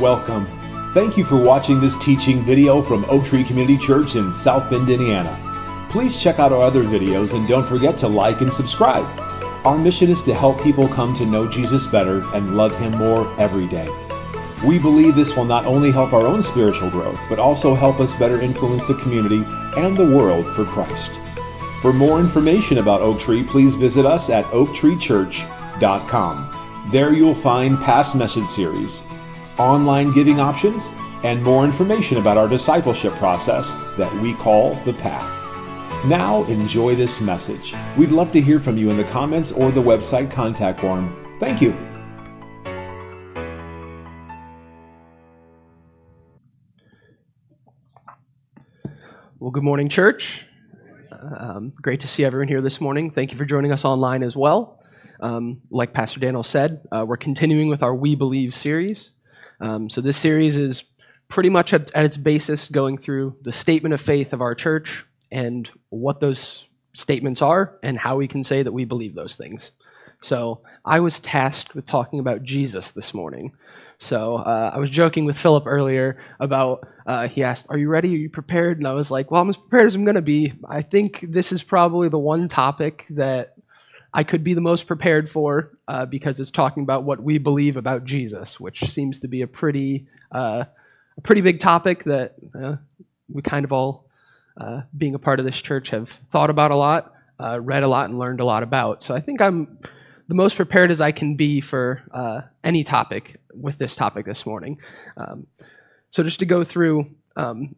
Welcome. Thank you for watching this teaching video from Oak Tree Community Church in South Bend, Indiana. Please check out our other videos and don't forget to like and subscribe. Our mission is to help people come to know Jesus better and love Him more every day. We believe this will not only help our own spiritual growth, but also help us better influence the community and the world for Christ. For more information about Oak Tree, please visit us at oaktreechurch.com. There you'll find past message series, online giving options, and more information about our discipleship process that we call The Path. Now, enjoy this message. We'd love to hear from you in the comments or the website contact form. Thank you. Well, good morning, church. Um, great to see everyone here this morning. Thank you for joining us online as well. Um, like Pastor Daniel said, uh, we're continuing with our We Believe series. Um, so, this series is pretty much at, at its basis going through the statement of faith of our church and what those statements are and how we can say that we believe those things. So, I was tasked with talking about Jesus this morning. So uh, I was joking with Philip earlier about uh, he asked, "Are you ready? Are you prepared?" And I was like, "Well, I'm as prepared as I'm going to be. I think this is probably the one topic that I could be the most prepared for uh, because it's talking about what we believe about Jesus, which seems to be a pretty uh, a pretty big topic that uh, we kind of all, uh, being a part of this church, have thought about a lot, read a lot, and learned a lot about. So I think I'm the most prepared as I can be for uh, any topic with this topic this morning. Um, so, just to go through um,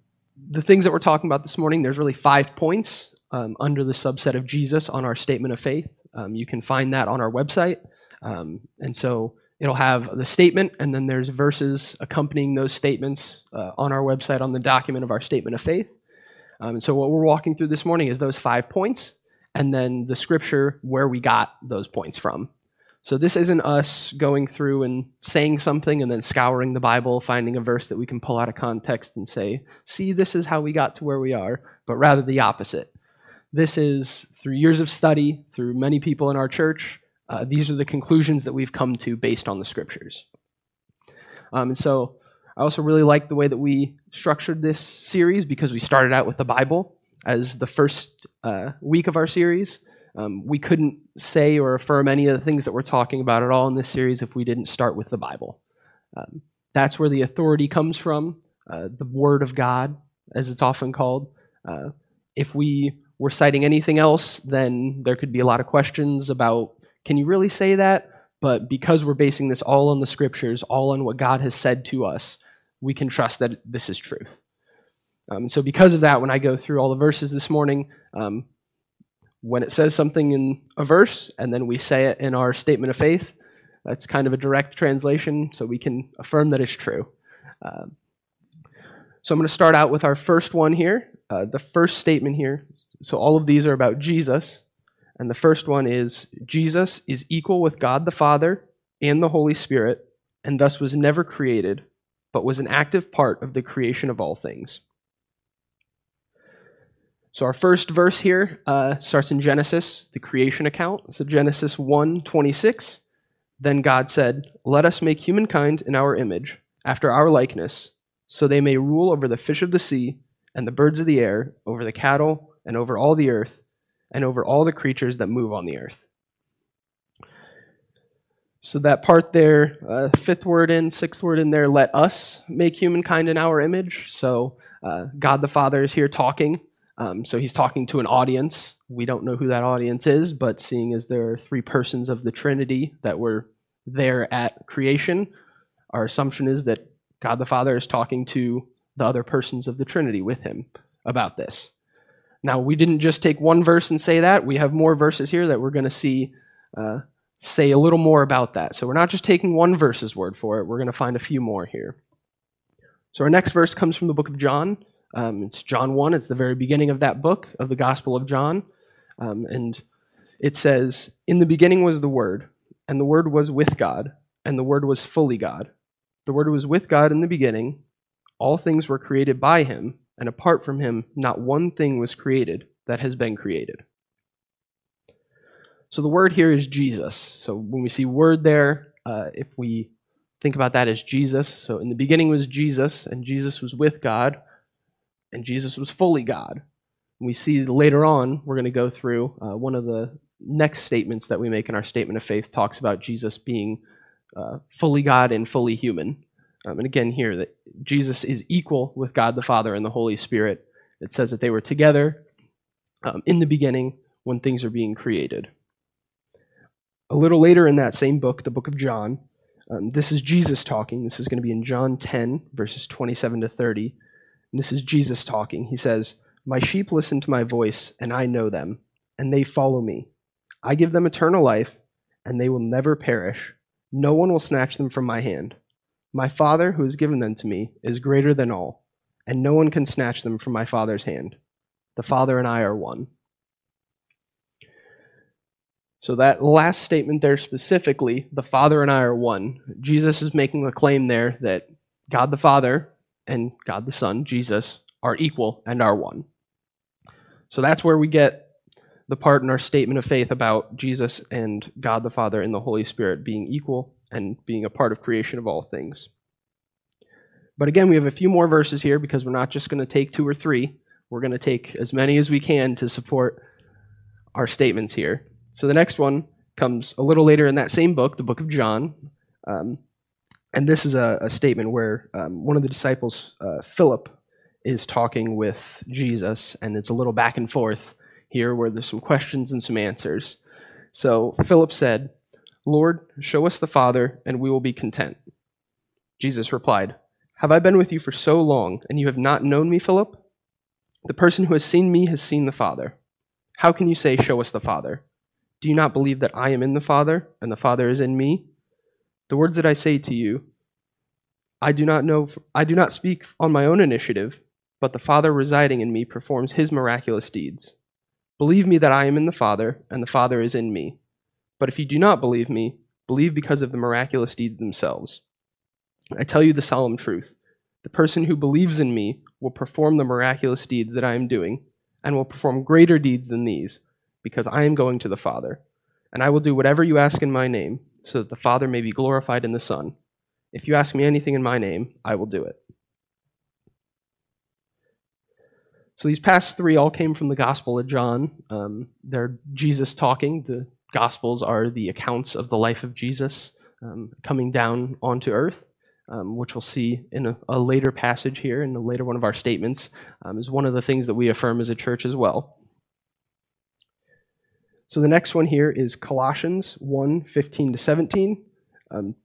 the things that we're talking about this morning, there's really five points um, under the subset of Jesus on our statement of faith. Um, you can find that on our website. Um, and so, it'll have the statement, and then there's verses accompanying those statements uh, on our website on the document of our statement of faith. Um, and so, what we're walking through this morning is those five points and then the scripture where we got those points from. So this isn't us going through and saying something and then scouring the Bible, finding a verse that we can pull out of context and say, see, this is how we got to where we are, but rather the opposite. This is through years of study, through many people in our church, uh, these are the conclusions that we've come to based on the scriptures. Um, and so I also really like the way that we structured this series because we started out with the Bible as the first uh, week of our series. Um, we couldn't say or affirm any of the things that we're talking about at all in this series if we didn't start with the Bible. Um, that's where the authority comes from, uh, the Word of God, as it's often called. Uh, if we were citing anything else, then there could be a lot of questions about can you really say that? But because we're basing this all on the Scriptures, all on what God has said to us, we can trust that this is truth. Um, so, because of that, when I go through all the verses this morning, um, when it says something in a verse and then we say it in our statement of faith, that's kind of a direct translation, so we can affirm that it's true. Uh, so, I'm going to start out with our first one here. Uh, the first statement here. So, all of these are about Jesus. And the first one is Jesus is equal with God the Father and the Holy Spirit, and thus was never created, but was an active part of the creation of all things. So our first verse here uh, starts in Genesis, the creation account. So Genesis 1 26. Then God said, Let us make humankind in our image, after our likeness, so they may rule over the fish of the sea, and the birds of the air, over the cattle, and over all the earth, and over all the creatures that move on the earth. So that part there, uh, fifth word in, sixth word in there, let us make humankind in our image. So uh, God the Father is here talking um, so he's talking to an audience. We don't know who that audience is, but seeing as there are three persons of the Trinity that were there at creation, our assumption is that God the Father is talking to the other persons of the Trinity with him about this. Now, we didn't just take one verse and say that. We have more verses here that we're going to see uh, say a little more about that. So we're not just taking one verse's word for it, we're going to find a few more here. So our next verse comes from the book of John, um, it's John 1, it's the very beginning of that book, of the Gospel of John. Um, and it says, In the beginning was the Word, and the Word was with God, and the Word was fully God. The Word was with God in the beginning. All things were created by him, and apart from him, not one thing was created that has been created. So the word here is Jesus. So when we see word there, uh, if we think about that as Jesus. So in the beginning was Jesus, and Jesus was with God, and Jesus was fully God. We see later on, we're going to go through uh, one of the next statements that we make in our statement of faith talks about Jesus being uh, fully God and fully human. Um, and again, here, that Jesus is equal with God the Father and the Holy Spirit. It says that they were together um, in the beginning when things are being created. A little later in that same book, the book of John, um, this is Jesus talking. This is going to be in John 10, verses 27 to 30. And this is Jesus talking. He says, My sheep listen to my voice, and I know them, and they follow me. I give them eternal life, and they will never perish. No one will snatch them from my hand. My Father, who has given them to me, is greater than all, and no one can snatch them from my Father's hand. The Father and I are one. So, that last statement there specifically, the Father and I are one, Jesus is making the claim there that God the Father and God the Son, Jesus, are equal and are one. So, that's where we get the part in our statement of faith about Jesus and God the Father and the Holy Spirit being equal and being a part of creation of all things. But again, we have a few more verses here because we're not just going to take two or three. We're going to take as many as we can to support our statements here. So the next one comes a little later in that same book, the book of John. Um, and this is a, a statement where um, one of the disciples, uh, Philip, is talking with Jesus, and it's a little back and forth here where there's some questions and some answers. So Philip said, Lord, show us the Father, and we will be content. Jesus replied, Have I been with you for so long, and you have not known me, Philip? The person who has seen me has seen the Father. How can you say, Show us the Father? Do you not believe that I am in the Father, and the Father is in me? The words that I say to you, I do not know I do not speak on my own initiative, but the Father residing in me performs his miraculous deeds. Believe me that I am in the Father, and the Father is in me. But if you do not believe me, believe because of the miraculous deeds themselves. I tell you the solemn truth. The person who believes in me will perform the miraculous deeds that I am doing, and will perform greater deeds than these, because I am going to the Father. And I will do whatever you ask in my name, so that the Father may be glorified in the Son. If you ask me anything in my name, I will do it. So these past three all came from the Gospel of John. Um, they're Jesus talking. The Gospels are the accounts of the life of Jesus um, coming down onto earth, um, which we'll see in a, a, later passage here, in a later one of our statements, um, is one of the things that we affirm as a church as well. So the next one here is Colossians 1 15 to 17. Um,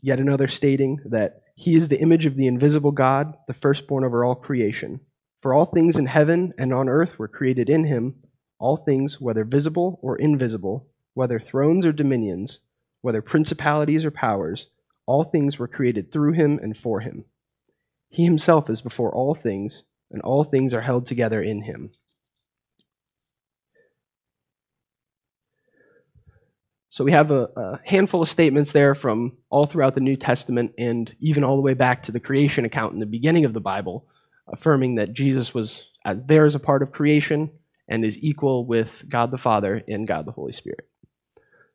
yet another stating that he is the image of the invisible God, the firstborn over all creation. For all things in heaven and on earth were created in him, all things, whether visible or invisible, whether thrones or dominions, whether principalities or powers, all things were created through him and for him. He himself is before all things, and all things are held together in him. So we have a, a, handful of statements there from all throughout the New Testament and even all the way back to the creation account in the beginning of the Bible affirming that Jesus was as there as a part of creation and is equal with God the Father and God the Holy Spirit.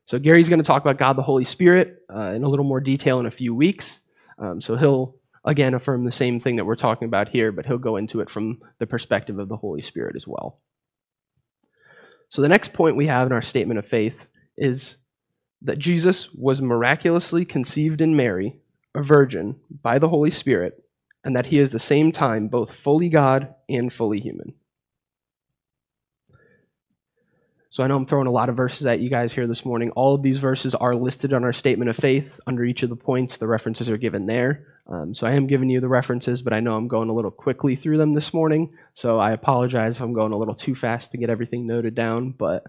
So Gary's going to talk about God the Holy Spirit uh, in a little more detail in a few weeks. Um, so he'll again affirm the same thing that we're talking about here, but he'll go into it from the perspective of the Holy Spirit as well. So the next point we have in our statement of faith is that Jesus was miraculously conceived in Mary, a virgin, by the Holy Spirit, and that he is the same time both fully God and fully human. So I know I'm throwing a lot of verses at you guys here this morning. All of these verses are listed on our statement of faith under each of the points. The references are given there. Um, so I am giving you the references, but I know I'm going a little quickly through them this morning. So I apologize if I'm going a little too fast to get everything noted down. But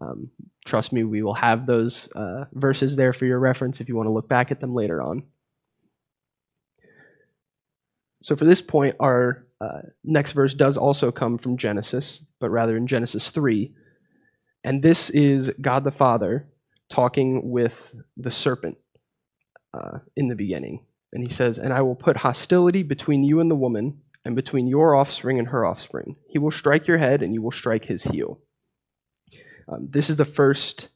um, trust me, we will have those uh, verses there for your reference if you want to look back at them later on. So for this point, our uh, next verse does also come from Genesis, but rather in Genesis 3. And this is God the Father talking with the serpent uh, in the beginning. And he says, And I will put hostility between you and the woman, and between your offspring and her offspring. He will strike your head, and you will strike his heel. Um, this is the first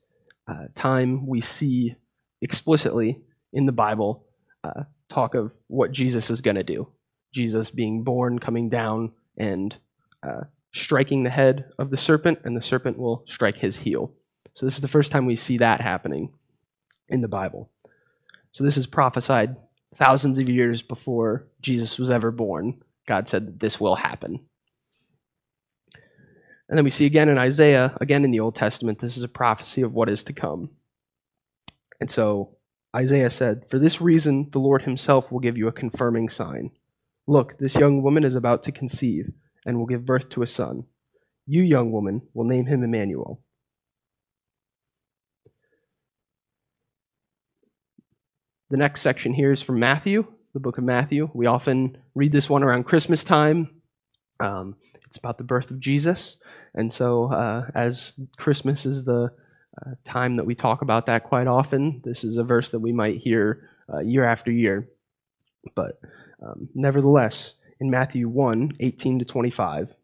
uh, time we see explicitly in the Bible uh, talk of what Jesus is going to do. Jesus being born, coming down, and uh, striking the head of the serpent, and the serpent will strike his heel. So, this is the first time we see that happening in the Bible. So, this is prophesied thousands of years before Jesus was ever born. God said that this will happen. And then we see again in Isaiah, again in the Old Testament, this is a prophecy of what is to come. And so Isaiah said, For this reason, the Lord himself will give you a confirming sign. Look, this young woman is about to conceive and will give birth to a son. You, young woman, will name him Emmanuel. The next section here is from Matthew, the book of Matthew. We often read this one around Christmas time. Um, it's about the birth of Jesus. And so, uh, as Christmas is the uh, time that we talk about that quite often, this is a verse that we might hear uh, year after year. But um, nevertheless, in Matthew 1 18 to 25,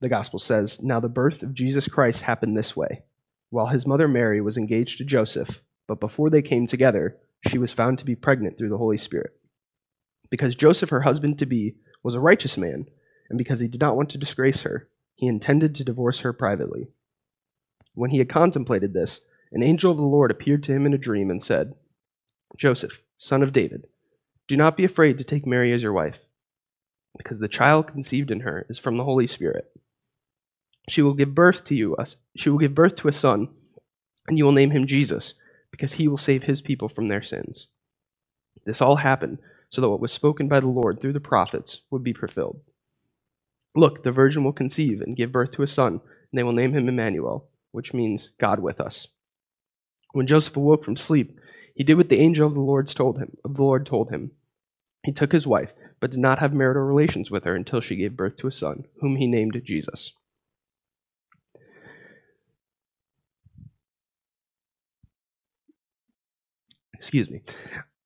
the gospel says, Now the birth of Jesus Christ happened this way. While his mother Mary was engaged to Joseph, but before they came together, she was found to be pregnant through the Holy Spirit. Because Joseph, her husband to be, was a righteous man, and because he did not want to disgrace her, he intended to divorce her privately. When he had contemplated this, an angel of the Lord appeared to him in a dream and said, Joseph, son of David, do not be afraid to take Mary as your wife, because the child conceived in her is from the Holy Spirit. She will give birth to you, she will give birth to a son, and you will name him Jesus because he will save his people from their sins. This all happened so that what was spoken by the Lord through the prophets would be fulfilled. Look, the virgin will conceive and give birth to a son, and they will name him Emmanuel, which means God with us. When Joseph awoke from sleep, he did what the angel of the Lord told him. Of the Lord told him. He took his wife, but did not have marital relations with her until she gave birth to a son, whom he named Jesus. Excuse me.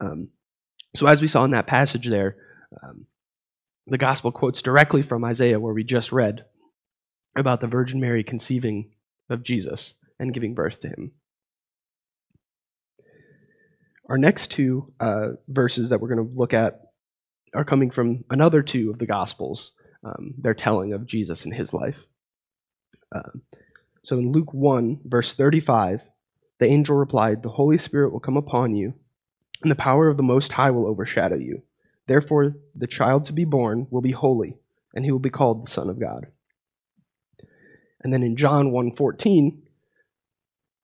Um, so, as we saw in that passage there, um, the gospel quotes directly from Isaiah, where we just read about the Virgin Mary conceiving of Jesus and giving birth to him. Our next two uh, verses that we're going to look at are coming from another two of the Gospels. Um, they're telling of Jesus and his life. Uh, so in Luke 1, verse 35, the angel replied, The Holy Spirit will come upon you, and the power of the Most High will overshadow you. Therefore, the child to be born will be holy, and he will be called the Son of God. And then in John 1:14,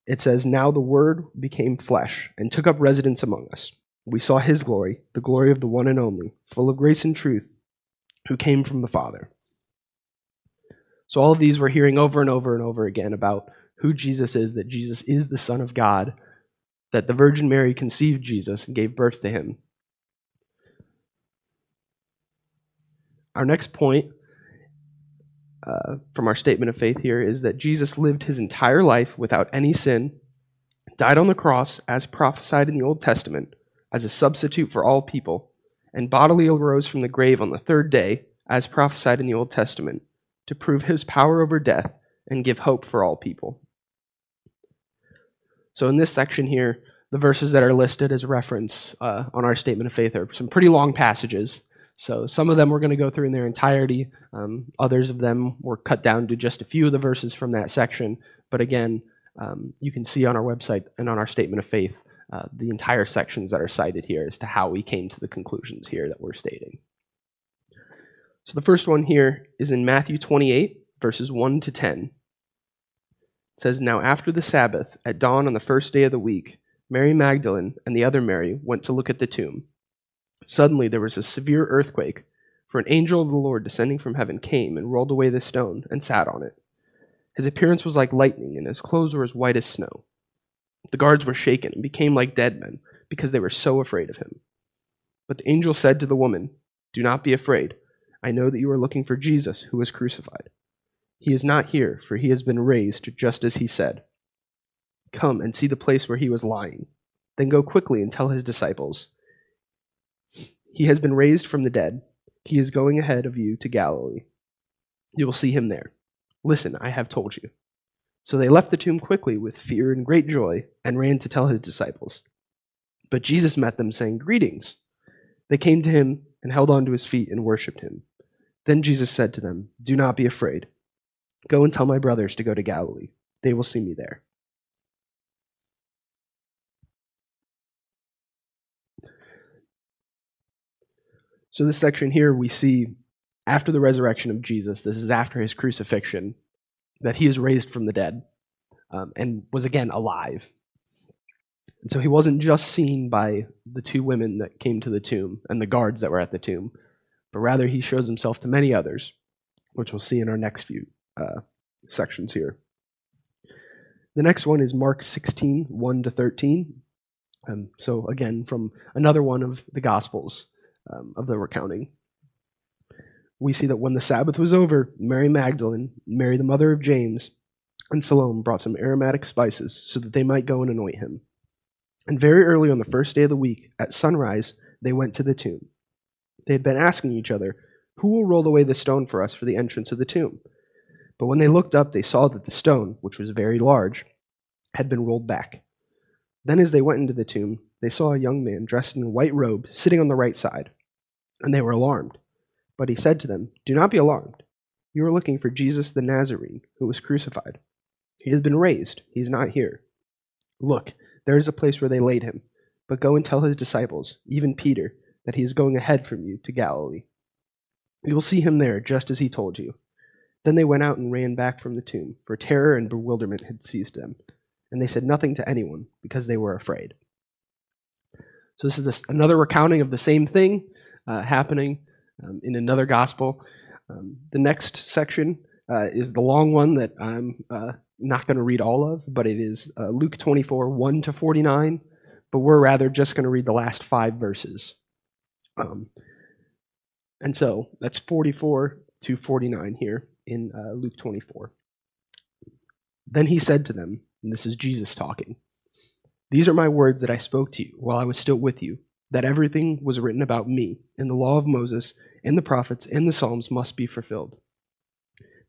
it says, Now the Word became flesh and took up residence among us. We saw his glory, the glory of the one and only, full of grace and truth, who came from the Father. So all of these we're hearing over and over and over again about who Jesus is, that Jesus is the Son of God, that the Virgin Mary conceived Jesus and gave birth to him. Our next point uh, from our statement of faith here is that Jesus lived his entire life without any sin, died on the cross as prophesied in the Old Testament as a substitute for all people, and bodily arose from the grave on the third day as prophesied in the Old Testament to prove his power over death and give hope for all people. So, in this section here, the verses that are listed as reference uh, on our statement of faith are some pretty long passages. So, some of them we're going to go through in their entirety. Um, others of them were cut down to just a few of the verses from that section. But again, um, you can see on our website and on our statement of faith uh, the entire sections that are cited here as to how we came to the conclusions here that we're stating. So, the first one here is in Matthew 28, verses 1 to 10. It says, Now after the Sabbath, at dawn on the first day of the week, Mary Magdalene and the other Mary went to look at the tomb. Suddenly there was a severe earthquake, for an angel of the Lord descending from heaven came and rolled away the stone and sat on it. His appearance was like lightning, and his clothes were as white as snow. The guards were shaken and became like dead men, because they were so afraid of him. But the angel said to the woman, Do not be afraid. I know that you are looking for Jesus, who was crucified. He is not here, for he has been raised just as he said. Come and see the place where he was lying. Then go quickly and tell his disciples. He has been raised from the dead. He is going ahead of you to Galilee. You will see him there. Listen, I have told you. So they left the tomb quickly with fear and great joy and ran to tell his disciples. But Jesus met them, saying, Greetings. They came to him and held on to his feet and worshipped him. Then Jesus said to them, Do not be afraid. Go and tell my brothers to go to Galilee. They will see me there. So, this section here, we see after the resurrection of Jesus, this is after his crucifixion, that he is raised from the dead um, and was again alive. And so he wasn't just seen by the two women that came to the tomb and the guards that were at the tomb, but rather he shows himself to many others, which we'll see in our next few uh, sections here. The next one is Mark 16, 1 to 13. Um, so, again, from another one of the Gospels um, of the recounting. We see that when the Sabbath was over, Mary Magdalene, Mary the mother of James, and Salome brought some aromatic spices so that they might go and anoint him. And very early on the first day of the week, at sunrise, they went to the tomb. They had been asking each other, Who will roll away the stone for us for the entrance of the tomb? But when they looked up, they saw that the stone, which was very large, had been rolled back. Then, as they went into the tomb, they saw a young man dressed in a white robe sitting on the right side, and they were alarmed. But he said to them, Do not be alarmed. You are looking for Jesus the Nazarene, who was crucified. He has been raised. He is not here. Look, there is a place where they laid him. But go and tell his disciples, even Peter, that he is going ahead from you to Galilee. You will see him there, just as he told you. Then they went out and ran back from the tomb, for terror and bewilderment had seized them. And they said nothing to anyone, because they were afraid. So, this is this, another recounting of the same thing uh, happening um, in another gospel. Um, the next section uh, is the long one that I'm uh, not going to read all of, but it is uh, Luke 24, 1 to 49. But we're rather just going to read the last five verses. Um, and so that's 44 to 49 here in uh, Luke 24. Then he said to them, and this is Jesus talking, These are my words that I spoke to you while I was still with you, that everything was written about me in the law of Moses, and the prophets, and the Psalms must be fulfilled.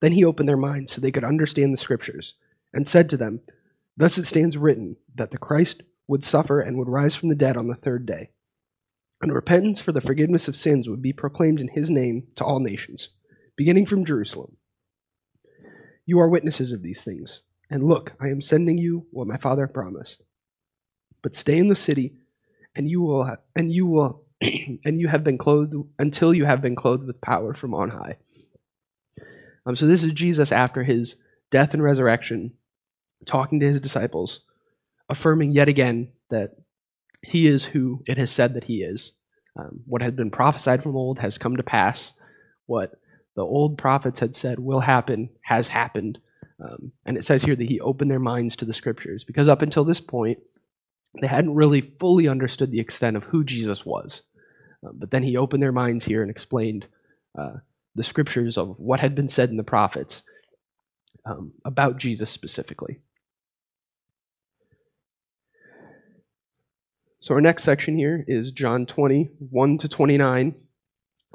Then he opened their minds so they could understand the scriptures, and said to them, Thus it stands written that the Christ would suffer and would rise from the dead on the third day. And repentance for the forgiveness of sins would be proclaimed in his name to all nations, beginning from Jerusalem. You are witnesses of these things. And look, I am sending you what my father promised. But stay in the city, and you will and you will and you have been clothed until you have been clothed with power from on high. Um, so this is Jesus after his death and resurrection, talking to his disciples, affirming yet again that he is who it has said that he is. Um, what had been prophesied from old has come to pass. What the old prophets had said will happen has happened. Um, and it says here that he opened their minds to the scriptures because up until this point, they hadn't really fully understood the extent of who Jesus was. Uh, but then he opened their minds here and explained uh, the scriptures of what had been said in the prophets um, about Jesus specifically. So, our next section here is John 20, 1 to 29.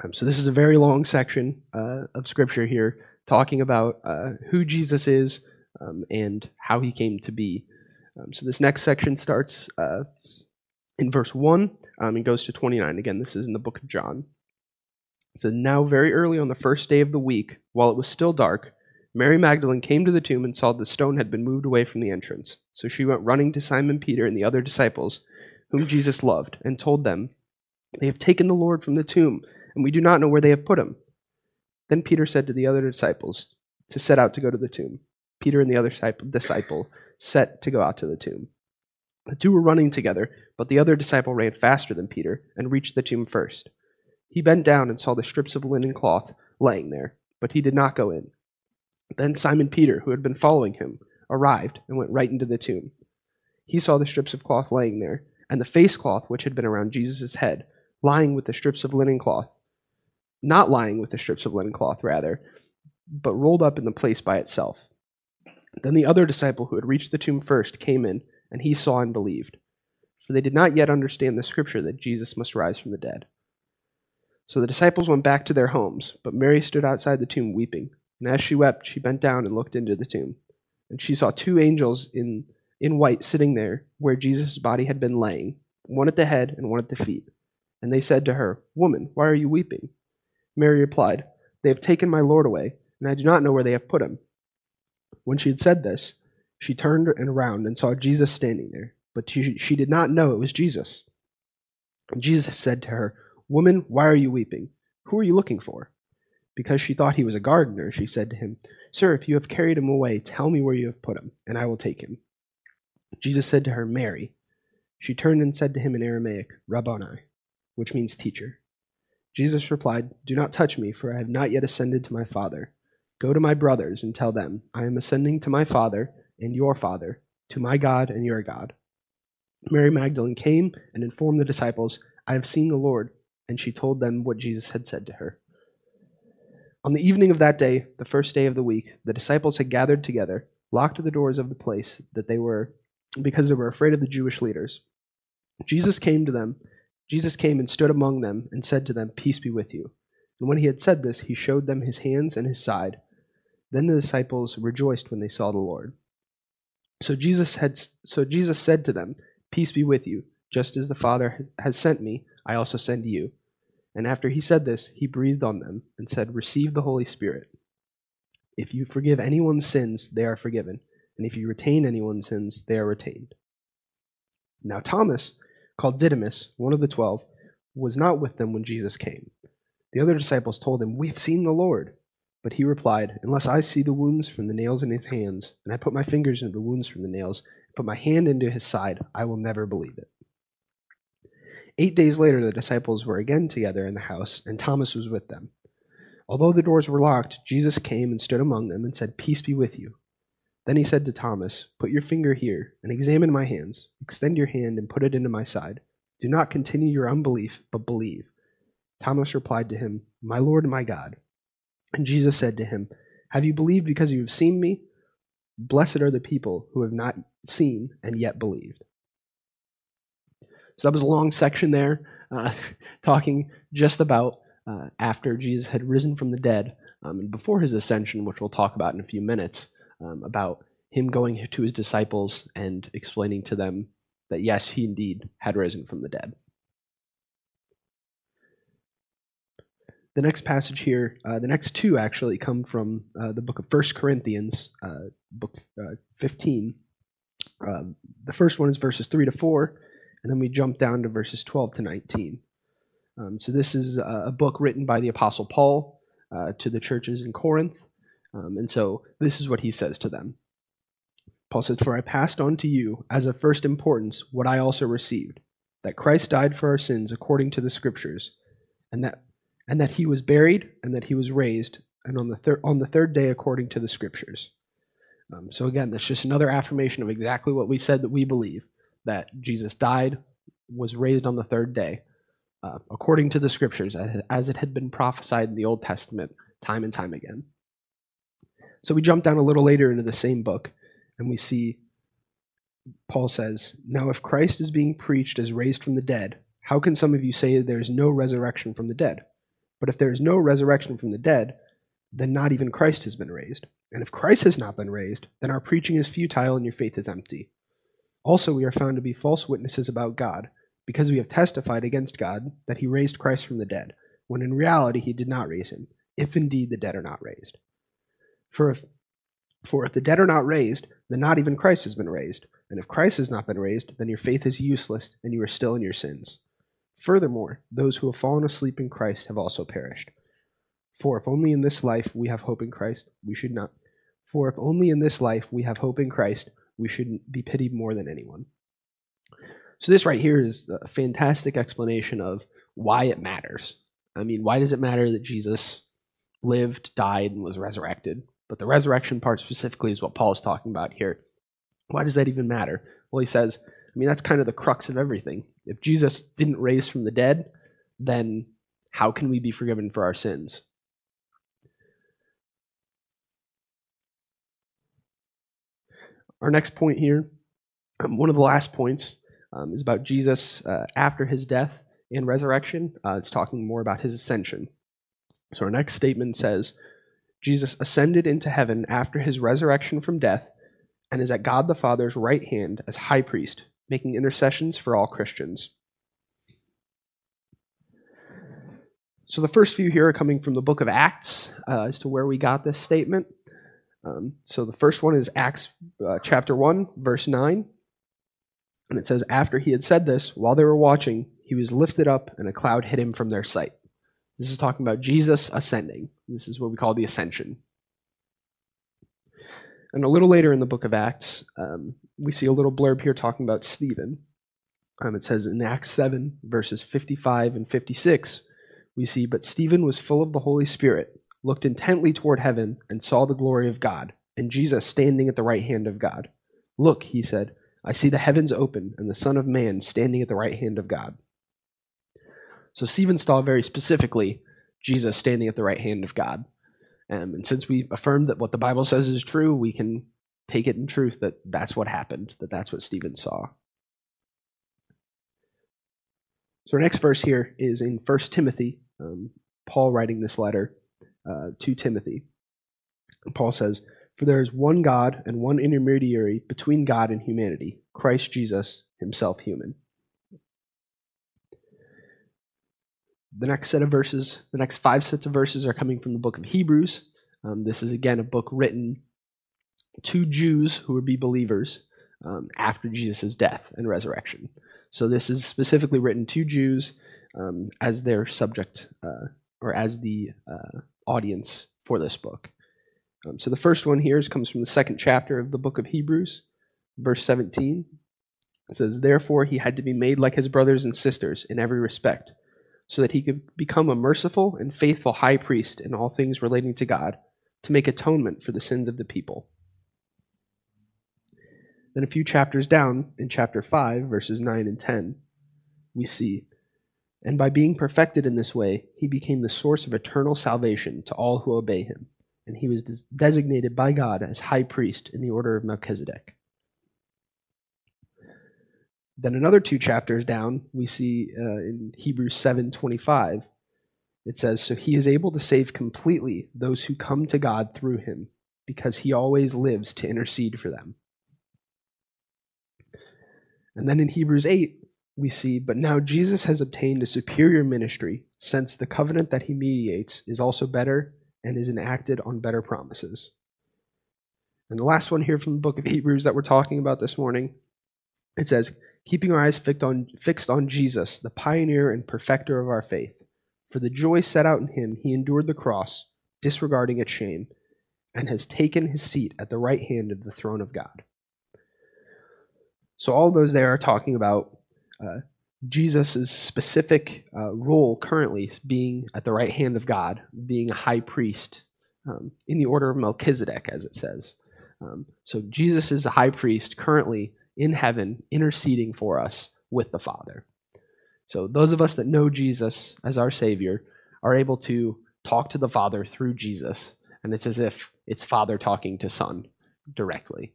Um, so, this is a very long section uh, of scripture here talking about uh, who Jesus is um, and how he came to be. Um, so, this next section starts uh, in verse 1 um, and goes to 29. Again, this is in the book of John. It said, Now, very early on the first day of the week, while it was still dark, Mary Magdalene came to the tomb and saw the stone had been moved away from the entrance. So she went running to Simon Peter and the other disciples, whom Jesus loved, and told them, They have taken the Lord from the tomb, and we do not know where they have put him. Then Peter said to the other disciples to set out to go to the tomb. Peter and the other disciple set to go out to the tomb. The two were running together, but the other disciple ran faster than Peter and reached the tomb first. He bent down and saw the strips of linen cloth laying there, but he did not go in. Then Simon Peter, who had been following him, arrived and went right into the tomb. He saw the strips of cloth laying there, and the face cloth which had been around Jesus' head, lying with the strips of linen cloth. Not lying with the strips of linen cloth, rather, but rolled up in the place by itself. Then the other disciple who had reached the tomb first came in, and he saw and believed. For they did not yet understand the scripture that Jesus must rise from the dead. So the disciples went back to their homes, but Mary stood outside the tomb weeping. And as she wept, she bent down and looked into the tomb. And she saw two angels in, in white sitting there where Jesus' body had been laying, one at the head and one at the feet. And they said to her, Woman, why are you weeping? Mary replied, They have taken my Lord away, and I do not know where they have put him. When she had said this, she turned and around and saw Jesus standing there, but she, she did not know it was Jesus. And Jesus said to her, Woman, why are you weeping? Who are you looking for? Because she thought he was a gardener, she said to him, Sir, if you have carried him away, tell me where you have put him, and I will take him. Jesus said to her, Mary. She turned and said to him in Aramaic, Rabboni, which means teacher. Jesus replied, Do not touch me, for I have not yet ascended to my Father. Go to my brothers and tell them, I am ascending to my Father and your Father, to my God and your God. Mary Magdalene came and informed the disciples, I have seen the Lord, and she told them what Jesus had said to her. On the evening of that day, the first day of the week, the disciples had gathered together, locked the doors of the place that they were because they were afraid of the Jewish leaders. Jesus came to them. Jesus came and stood among them and said to them, Peace be with you. And when he had said this, he showed them his hands and his side. Then the disciples rejoiced when they saw the Lord. So Jesus had so Jesus said to them, Peace be with you. Just as the Father has sent me, I also send you. And after he said this, he breathed on them and said, Receive the Holy Spirit. If you forgive anyone's sins, they are forgiven. And if you retain anyone's sins, they are retained. Now, Thomas, called Didymus, one of the twelve, was not with them when Jesus came. The other disciples told him, We have seen the Lord. But he replied, Unless I see the wounds from the nails in his hands, and I put my fingers into the wounds from the nails, and put my hand into his side, I will never believe it. Eight days later, the disciples were again together in the house, and Thomas was with them. Although the doors were locked, Jesus came and stood among them and said, Peace be with you. Then he said to Thomas, Put your finger here and examine my hands. Extend your hand and put it into my side. Do not continue your unbelief, but believe. Thomas replied to him, My Lord my God. And Jesus said to him, Have you believed because you have seen me? Blessed are the people who have not seen and yet believed. So that was a long section there, uh, talking just about uh, after Jesus had risen from the dead um, and before his ascension, which we'll talk about in a few minutes, um, about him going to his disciples and explaining to them that yes, he indeed had risen from the dead. The next passage here, uh, the next two actually come from uh, the book of First Corinthians, uh, book uh, 15. Um, the first one is verses 3 to 4, and then we jump down to verses 12 to 19. Um, so this is a book written by the Apostle Paul uh, to the churches in Corinth. Um, and so this is what he says to them. Paul says, For I passed on to you as of first importance what I also received, that Christ died for our sins according to the Scriptures, and that and that he was buried, and that he was raised, and on the third on the third day according to the Scriptures. Um, so again, that's just another affirmation of exactly what we said that we believe that Jesus died, was raised on the third day, uh, according to the scriptures, as it had been prophesied in the Old Testament time and time again. So we jump down a little later into the same book, and we see Paul says, Now if Christ is being preached as raised from the dead, how can some of you say there is no resurrection from the dead? But if there is no resurrection from the dead, then not even Christ has been raised. And if Christ has not been raised, then our preaching is futile and your faith is empty. Also, we are found to be false witnesses about God, because we have testified against God that he raised Christ from the dead, when in reality he did not raise him, if indeed the dead are not raised. For if, for if the dead are not raised, then not even Christ has been raised. And if Christ has not been raised, then your faith is useless, and you are still in your sins. Furthermore, those who have fallen asleep in Christ have also perished. For if only in this life we have hope in Christ, we should not. For if only in this life we have hope in Christ, we should be pitied more than anyone. So, this right here is a fantastic explanation of why it matters. I mean, why does it matter that Jesus lived, died, and was resurrected? But the resurrection part specifically is what Paul is talking about here. Why does that even matter? Well, he says, I mean, that's kind of the crux of everything. If Jesus didn't raise from the dead, then how can we be forgiven for our sins? Our next point here, um, one of the last points, um, is about Jesus uh, after his death and resurrection. Uh, it's talking more about his ascension. So our next statement says Jesus ascended into heaven after his resurrection from death and is at God the Father's right hand as high priest, making intercessions for all Christians. So the first few here are coming from the book of Acts uh, as to where we got this statement. Um, so the first one is Acts uh, chapter 1, verse 9. And it says, After he had said this, while they were watching, he was lifted up, and a cloud hid him from their sight. This is talking about Jesus ascending. This is what we call the ascension. And a little later in the book of Acts, um, we see a little blurb here talking about Stephen. Um, it says in Acts 7, verses 55 and 56, we see, But Stephen was full of the Holy Spirit, looked intently toward heaven, and saw the glory of God, and Jesus standing at the right hand of God. Look, he said, I see the heavens open, and the Son of Man standing at the right hand of God. So Stephen saw very specifically Jesus standing at the right hand of God. Um, and since we affirm that what the Bible says is true, we can take it in truth that that's what happened, that that's what Stephen saw. So our next verse here is in 1 Timothy, um, Paul writing this letter uh, to Timothy. And Paul says, For there is one God and one intermediary between God and humanity, Christ Jesus, himself human. The next set of verses, the next five sets of verses are coming from the book of Hebrews. Um, this is again a book written to Jews who would be believers um, after Jesus' death and resurrection. So this is specifically written to Jews um, as their subject uh, or as the uh, audience for this book. Um, so the first one here is, comes from the second chapter of the book of Hebrews, verse 17. It says, Therefore he had to be made like his brothers and sisters in every respect, so that he could become a merciful and faithful high priest in all things relating to God, to make atonement for the sins of the people. Then a few chapters down, in chapter 5, verses 9 and 10, we see, And by being perfected in this way, he became the source of eternal salvation to all who obey him. And he was des- designated by God as high priest in the order of Melchizedek. Then another two chapters down, we see uh, in Hebrews 7:25, it says, "So he is able to save completely those who come to God through him, because he always lives to intercede for them." And then in Hebrews 8, we see, but now Jesus has obtained a superior ministry, since the covenant that he mediates is also better and is enacted on better promises. And the last one here from the book of Hebrews that we're talking about this morning, it says, keeping our eyes fixed on, fixed on Jesus, the pioneer and perfecter of our faith. For the joy set out in him, he endured the cross, disregarding its shame, and has taken his seat at the right hand of the throne of God. So all those there are talking about uh, Jesus' specific uh, role currently being at the right hand of God, being a high priest um, in the order of Melchizedek, as it says. Um, so Jesus is a high priest currently in heaven, interceding for us with the Father. So those of us that know Jesus as our Savior are able to talk to the Father through Jesus, and it's as if it's Father talking to Son directly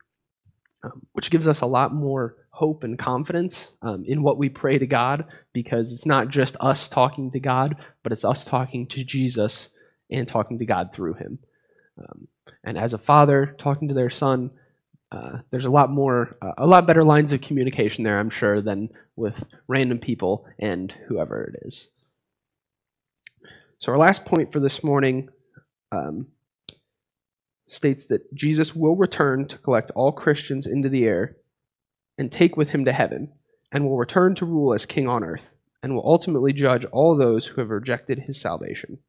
um, which gives us a lot more hope and confidence um, in what we pray to God because it's not just us talking to God, but it's us talking to Jesus and talking to God through Him. Um, and as a father talking to their son, uh, there's a lot more, uh, a lot better lines of communication there, I'm sure, than with random people and whoever it is. So, our last point for this morning um, states that Jesus will return to collect all Christians into the air and take with him to heaven, and will return to rule as king on earth, and will ultimately judge all those who have rejected his salvation.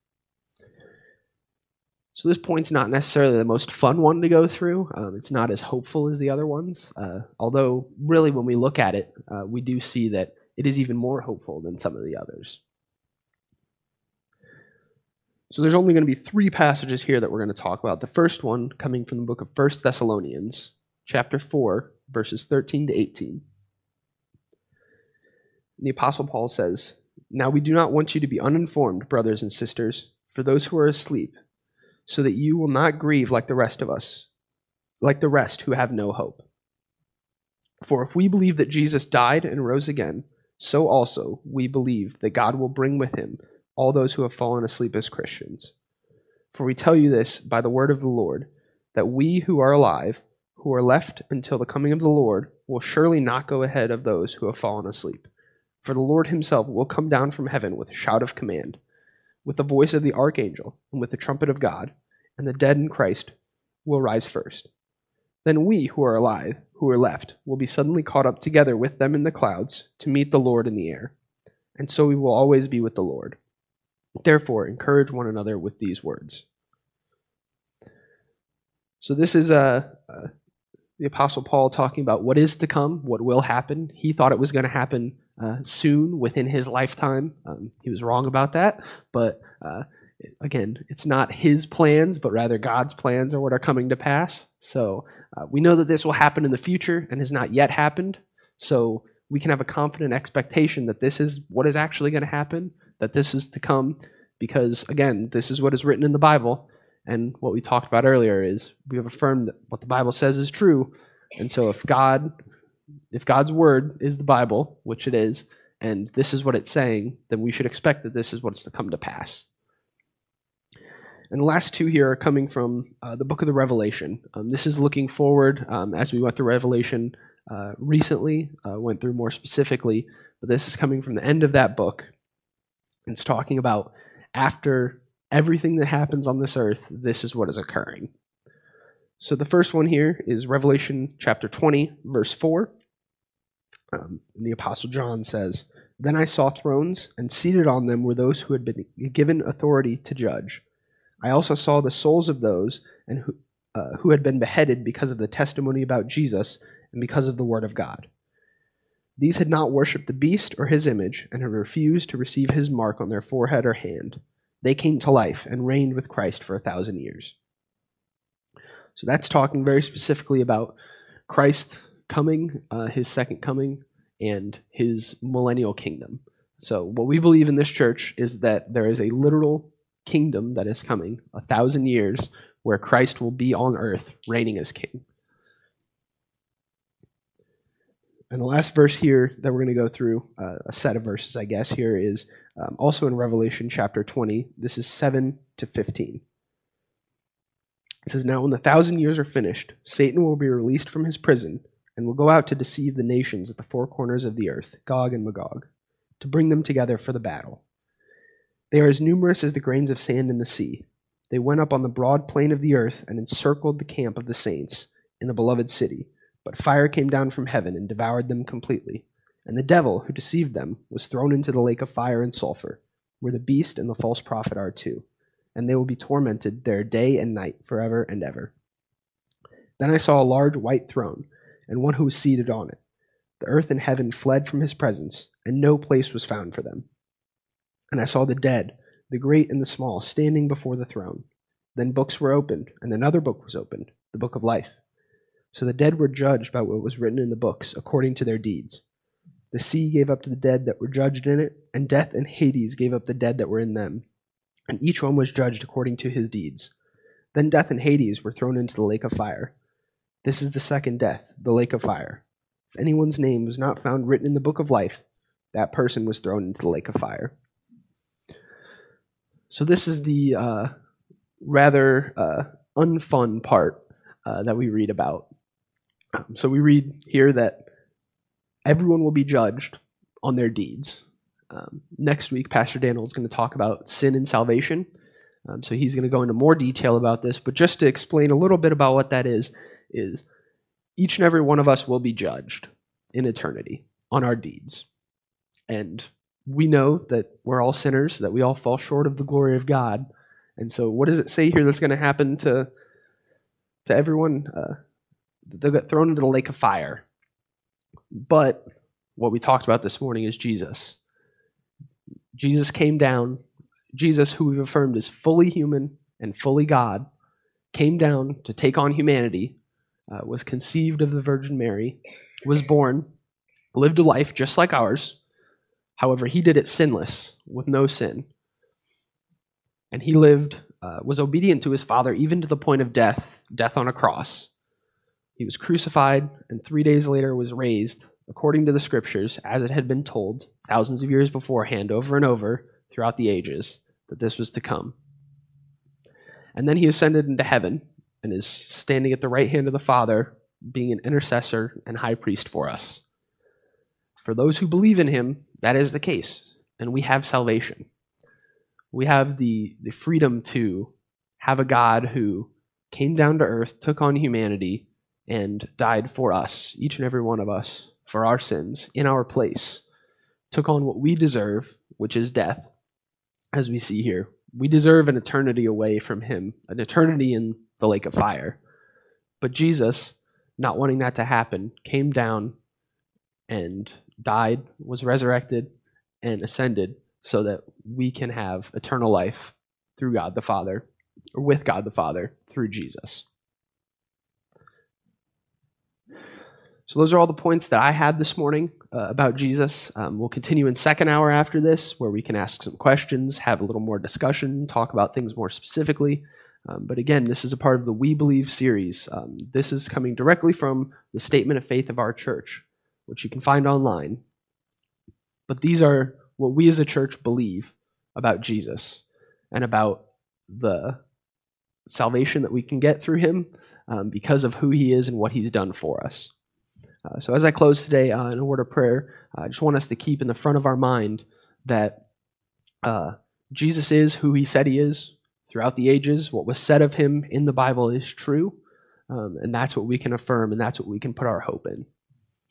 So, this point's not necessarily the most fun one to go through. Um, it's not as hopeful as the other ones. Uh, although, really, when we look at it, uh, we do see that it is even more hopeful than some of the others. So there's only going to be three passages here that we're going to talk about. The first one coming from the book of 1 Thessalonians, chapter 4, verses 13 to 18. The Apostle Paul says, Now we do not want you to be uninformed, brothers and sisters, for those who are asleep, so that you will not grieve like the rest of us, like the rest who have no hope. For if we believe that Jesus died and rose again, so also we believe that God will bring with him all those who have fallen asleep as Christians. For we tell you this by the word of the Lord, that we who are alive, who are left until the coming of the Lord will surely not go ahead of those who have fallen asleep. For the Lord himself will come down from heaven with a shout of command, with the voice of the archangel, and with the trumpet of God, and the dead in Christ will rise first. Then we who are alive, who are left, will be suddenly caught up together with them in the clouds to meet the Lord in the air. And so we will always be with the Lord. Therefore, encourage one another with these words. So, this is a, uh, the Apostle Paul talking about what is to come, what will happen. He thought it was going to happen uh, soon within his lifetime. Um, he was wrong about that, but uh, again, it's not his plans, but rather God's plans are what are coming to pass. So uh, we know that this will happen in the future and has not yet happened. So we can have a confident expectation that this is what is actually going to happen, that this is to come, because again, this is what is written in the Bible. And what we talked about earlier is we have affirmed that what the Bible says is true. And so if God if God's word is the Bible, which it is, and this is what it's saying, then we should expect that this is what's to come to pass. And the last two here are coming from uh, the book of the Revelation. Um, this is looking forward um, as we went through Revelation uh, recently, uh, went through more specifically, but this is coming from the end of that book. It's talking about after everything that happens on this earth, this is what is occurring. So the first one here is Revelation chapter 20, verse 4. Um, the Apostle John says, Then I saw thrones, and seated on them were those who had been given authority to judge. I also saw the souls of those and who, uh, who had been beheaded because of the testimony about Jesus and because of the word of God. These had not worshipped the beast or his image, and had refused to receive his mark on their forehead or hand. They came to life and reigned with Christ for a thousand years. So that's talking very specifically about Christ coming, uh, his second coming, and his millennial kingdom. So, what we believe in this church is that there is a literal kingdom that is coming, a thousand years, where Christ will be on earth reigning as king. And the last verse here that we're going to go through, uh, a set of verses, I guess, here is um, also in Revelation chapter 20. This is 7 to 15. It says, Now when the thousand years are finished, Satan will be released from his prison and will go out to deceive the nations at the four corners of the earth, Gog and Magog, to bring them together for the battle. They are as numerous as the grains of sand in the sea. They went up on the broad plain of the earth and encircled the camp of the saints in the beloved city. But fire came down from heaven and devoured them completely. And the devil, who deceived them, was thrown into the lake of fire and sulfur, where the beast and the false prophet are too. And they will be tormented there day and night forever and ever. Then I saw a large white throne, and one who was seated on it. The earth and heaven fled from his presence, and no place was found for them. And I saw the dead, the great and the small, standing before the throne. Then books were opened, and another book was opened, the book of life. So the dead were judged by what was written in the books, according to their deeds. The sea gave up to the dead that were judged in it, and death and Hades gave up the dead that were in them. And each one was judged according to his deeds. Then death and Hades were thrown into the lake of fire. This is the second death, the lake of fire. If anyone's name was not found written in the book of life, that person was thrown into the lake of fire. So this is the uh, rather uh, unfun part uh, that we read about. Um, so we read here that everyone will be judged on their deeds. Um, next week, Pastor Daniel is going to talk about sin and salvation. Um, so he's going to go into more detail about this. But just to explain a little bit about what that is, is each and every one of us will be judged in eternity on our deeds. And we know that we're all sinners, that we all fall short of the glory of God. And so, what does it say here that's going to happen to to everyone? Uh, they'll get thrown into the lake of fire. But what we talked about this morning is Jesus. Jesus came down. Jesus, who we've affirmed is fully human and fully God, came down to take on humanity, uh, was conceived of the Virgin Mary, was born, lived a life just like ours However, he did it sinless, with no sin. And he lived, uh, was obedient to his Father even to the point of death, death on a cross. He was crucified, and three days later was raised, according to the scriptures, as it had been told thousands of years beforehand, over and over throughout the ages, that this was to come. And then he ascended into heaven and is standing at the right hand of the Father, being an intercessor and high priest for us. For those who believe in him, that is the case, and we have salvation. We have the, the freedom to have a God who came down to earth, took on humanity, and died for us, each and every one of us, for our sins, in our place, took on what we deserve, which is death, as we see here. We deserve an eternity away from him, an eternity in the lake of fire. But Jesus, not wanting that to happen, came down and died, was resurrected, and ascended so that we can have eternal life through God the Father, or with God the Father, through Jesus. So, those are all the points that I had this morning uh, about Jesus. Um, we'll continue in second hour after this, where we can ask some questions, have a little more discussion, talk about things more specifically. Um, but again, this is a part of the We Believe series. Um, this is coming directly from the statement of faith of our church, which you can find online. But these are what we as a church believe about Jesus and about the salvation that we can get through him um, because of who he is and what he's done for us. Uh, so, as I close today uh, in a word of prayer, I just want us to keep in the front of our mind that uh, Jesus is who he said he is throughout the ages. What was said of him in the Bible is true, um, and that's what we can affirm, and that's what we can put our hope in.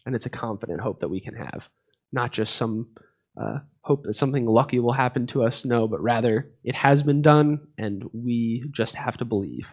And it's a confident hope that we can have, not just some uh, hope that something lucky will happen to us. No, but rather it has been done, and we just have to believe.